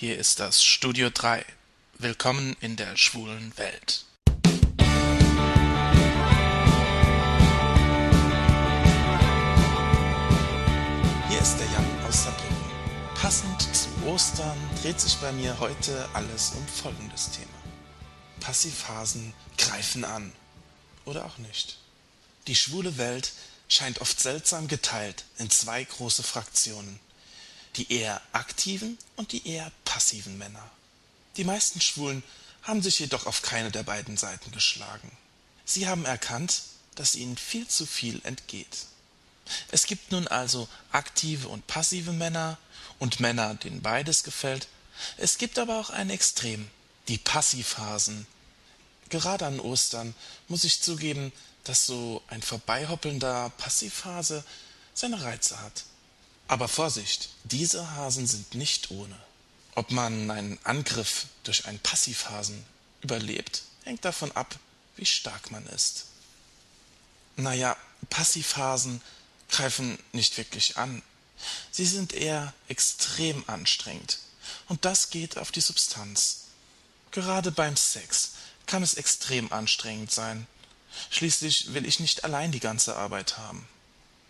Hier ist das Studio 3. Willkommen in der schwulen Welt. Hier ist der Jan aus Saarbrücken. Passend zu Ostern dreht sich bei mir heute alles um folgendes Thema. Passivphasen greifen an. Oder auch nicht. Die schwule Welt scheint oft seltsam geteilt in zwei große Fraktionen. Die eher aktiven und die eher passiven Männer. Die meisten Schwulen haben sich jedoch auf keine der beiden Seiten geschlagen. Sie haben erkannt, dass ihnen viel zu viel entgeht. Es gibt nun also aktive und passive Männer und Männer, denen beides gefällt. Es gibt aber auch ein Extrem, die Passivphasen. Gerade an Ostern muss ich zugeben, dass so ein vorbeihoppelnder Passivhase seine Reize hat. Aber Vorsicht, diese Hasen sind nicht ohne. Ob man einen Angriff durch einen Passivhasen überlebt, hängt davon ab, wie stark man ist. Naja, Passivhasen greifen nicht wirklich an. Sie sind eher extrem anstrengend. Und das geht auf die Substanz. Gerade beim Sex kann es extrem anstrengend sein. Schließlich will ich nicht allein die ganze Arbeit haben.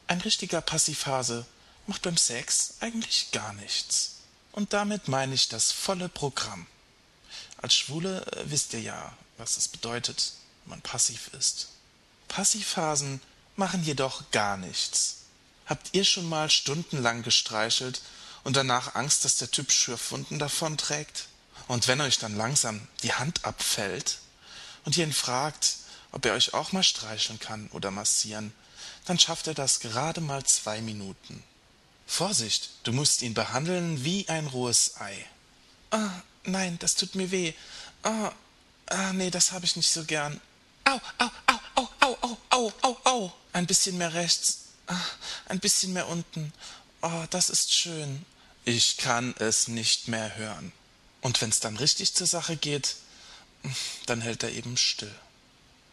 Ein richtiger Passivhase macht beim Sex eigentlich gar nichts. Und damit meine ich das volle Programm. Als Schwule äh, wisst ihr ja, was es bedeutet, wenn man passiv ist. Passivphasen machen jedoch gar nichts. Habt ihr schon mal stundenlang gestreichelt und danach Angst, dass der Typ Schürfwunden davonträgt? Und wenn euch dann langsam die Hand abfällt und ihr ihn fragt, ob er euch auch mal streicheln kann oder massieren, dann schafft er das gerade mal zwei Minuten. Vorsicht, du musst ihn behandeln wie ein rohes Ei. Ah, nein, das tut mir weh. Ah, ah nee, das habe ich nicht so gern. Au, au, au, au, au, au, au, au, au. Ein bisschen mehr rechts. Ah, ein bisschen mehr unten. Oh, das ist schön. Ich kann es nicht mehr hören. Und wenn's dann richtig zur Sache geht, dann hält er eben still.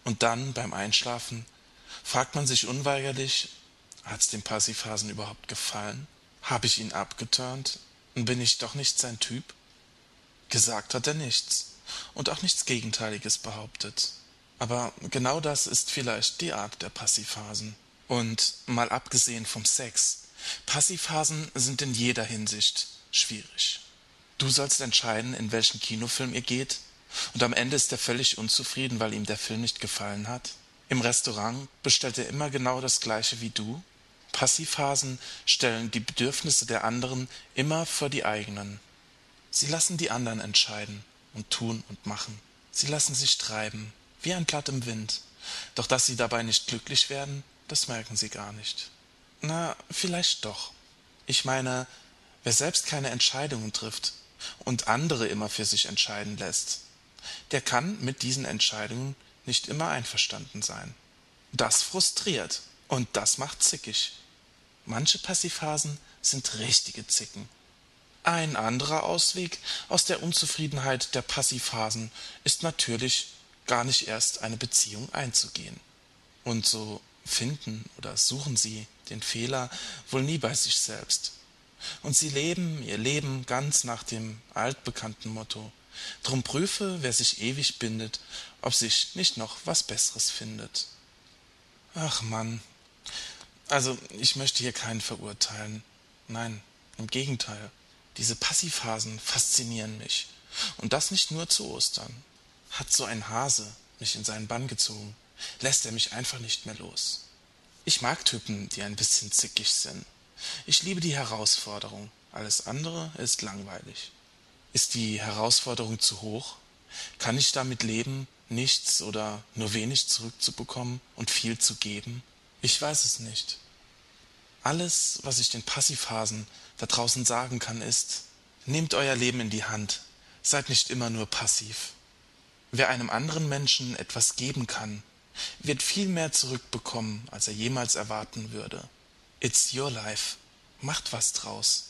Und dann, beim Einschlafen, fragt man sich unweigerlich, hat's dem Passivhasen überhaupt gefallen? Habe ich ihn abgeturnt? Bin ich doch nicht sein Typ? Gesagt hat er nichts und auch nichts Gegenteiliges behauptet. Aber genau das ist vielleicht die Art der Passivphasen. Und mal abgesehen vom Sex, Passivphasen sind in jeder Hinsicht schwierig. Du sollst entscheiden, in welchen Kinofilm ihr geht, und am Ende ist er völlig unzufrieden, weil ihm der Film nicht gefallen hat. Im Restaurant bestellt er immer genau das gleiche wie du. Passivphasen stellen die Bedürfnisse der anderen immer vor die eigenen. Sie lassen die anderen entscheiden und tun und machen. Sie lassen sich treiben, wie ein Blatt im Wind. Doch dass sie dabei nicht glücklich werden, das merken sie gar nicht. Na, vielleicht doch. Ich meine, wer selbst keine Entscheidungen trifft und andere immer für sich entscheiden lässt, der kann mit diesen Entscheidungen nicht immer einverstanden sein. Das frustriert und das macht zickig. Manche Passivphasen sind richtige Zicken. Ein anderer Ausweg aus der Unzufriedenheit der Passivphasen ist natürlich gar nicht erst eine Beziehung einzugehen. Und so finden oder suchen sie den Fehler wohl nie bei sich selbst. Und sie leben ihr Leben ganz nach dem altbekannten Motto Drum prüfe, wer sich ewig bindet, ob sich nicht noch was Besseres findet. Ach Mann. Also, ich möchte hier keinen verurteilen. Nein, im Gegenteil. Diese Passivhasen faszinieren mich. Und das nicht nur zu Ostern. Hat so ein Hase mich in seinen Bann gezogen, lässt er mich einfach nicht mehr los. Ich mag Typen, die ein bisschen zickig sind. Ich liebe die Herausforderung. Alles andere ist langweilig. Ist die Herausforderung zu hoch? Kann ich damit leben, nichts oder nur wenig zurückzubekommen und viel zu geben? Ich weiß es nicht. Alles, was ich den Passivhasen da draußen sagen kann, ist, nehmt euer Leben in die Hand, seid nicht immer nur passiv. Wer einem anderen Menschen etwas geben kann, wird viel mehr zurückbekommen, als er jemals erwarten würde. It's your life. Macht was draus.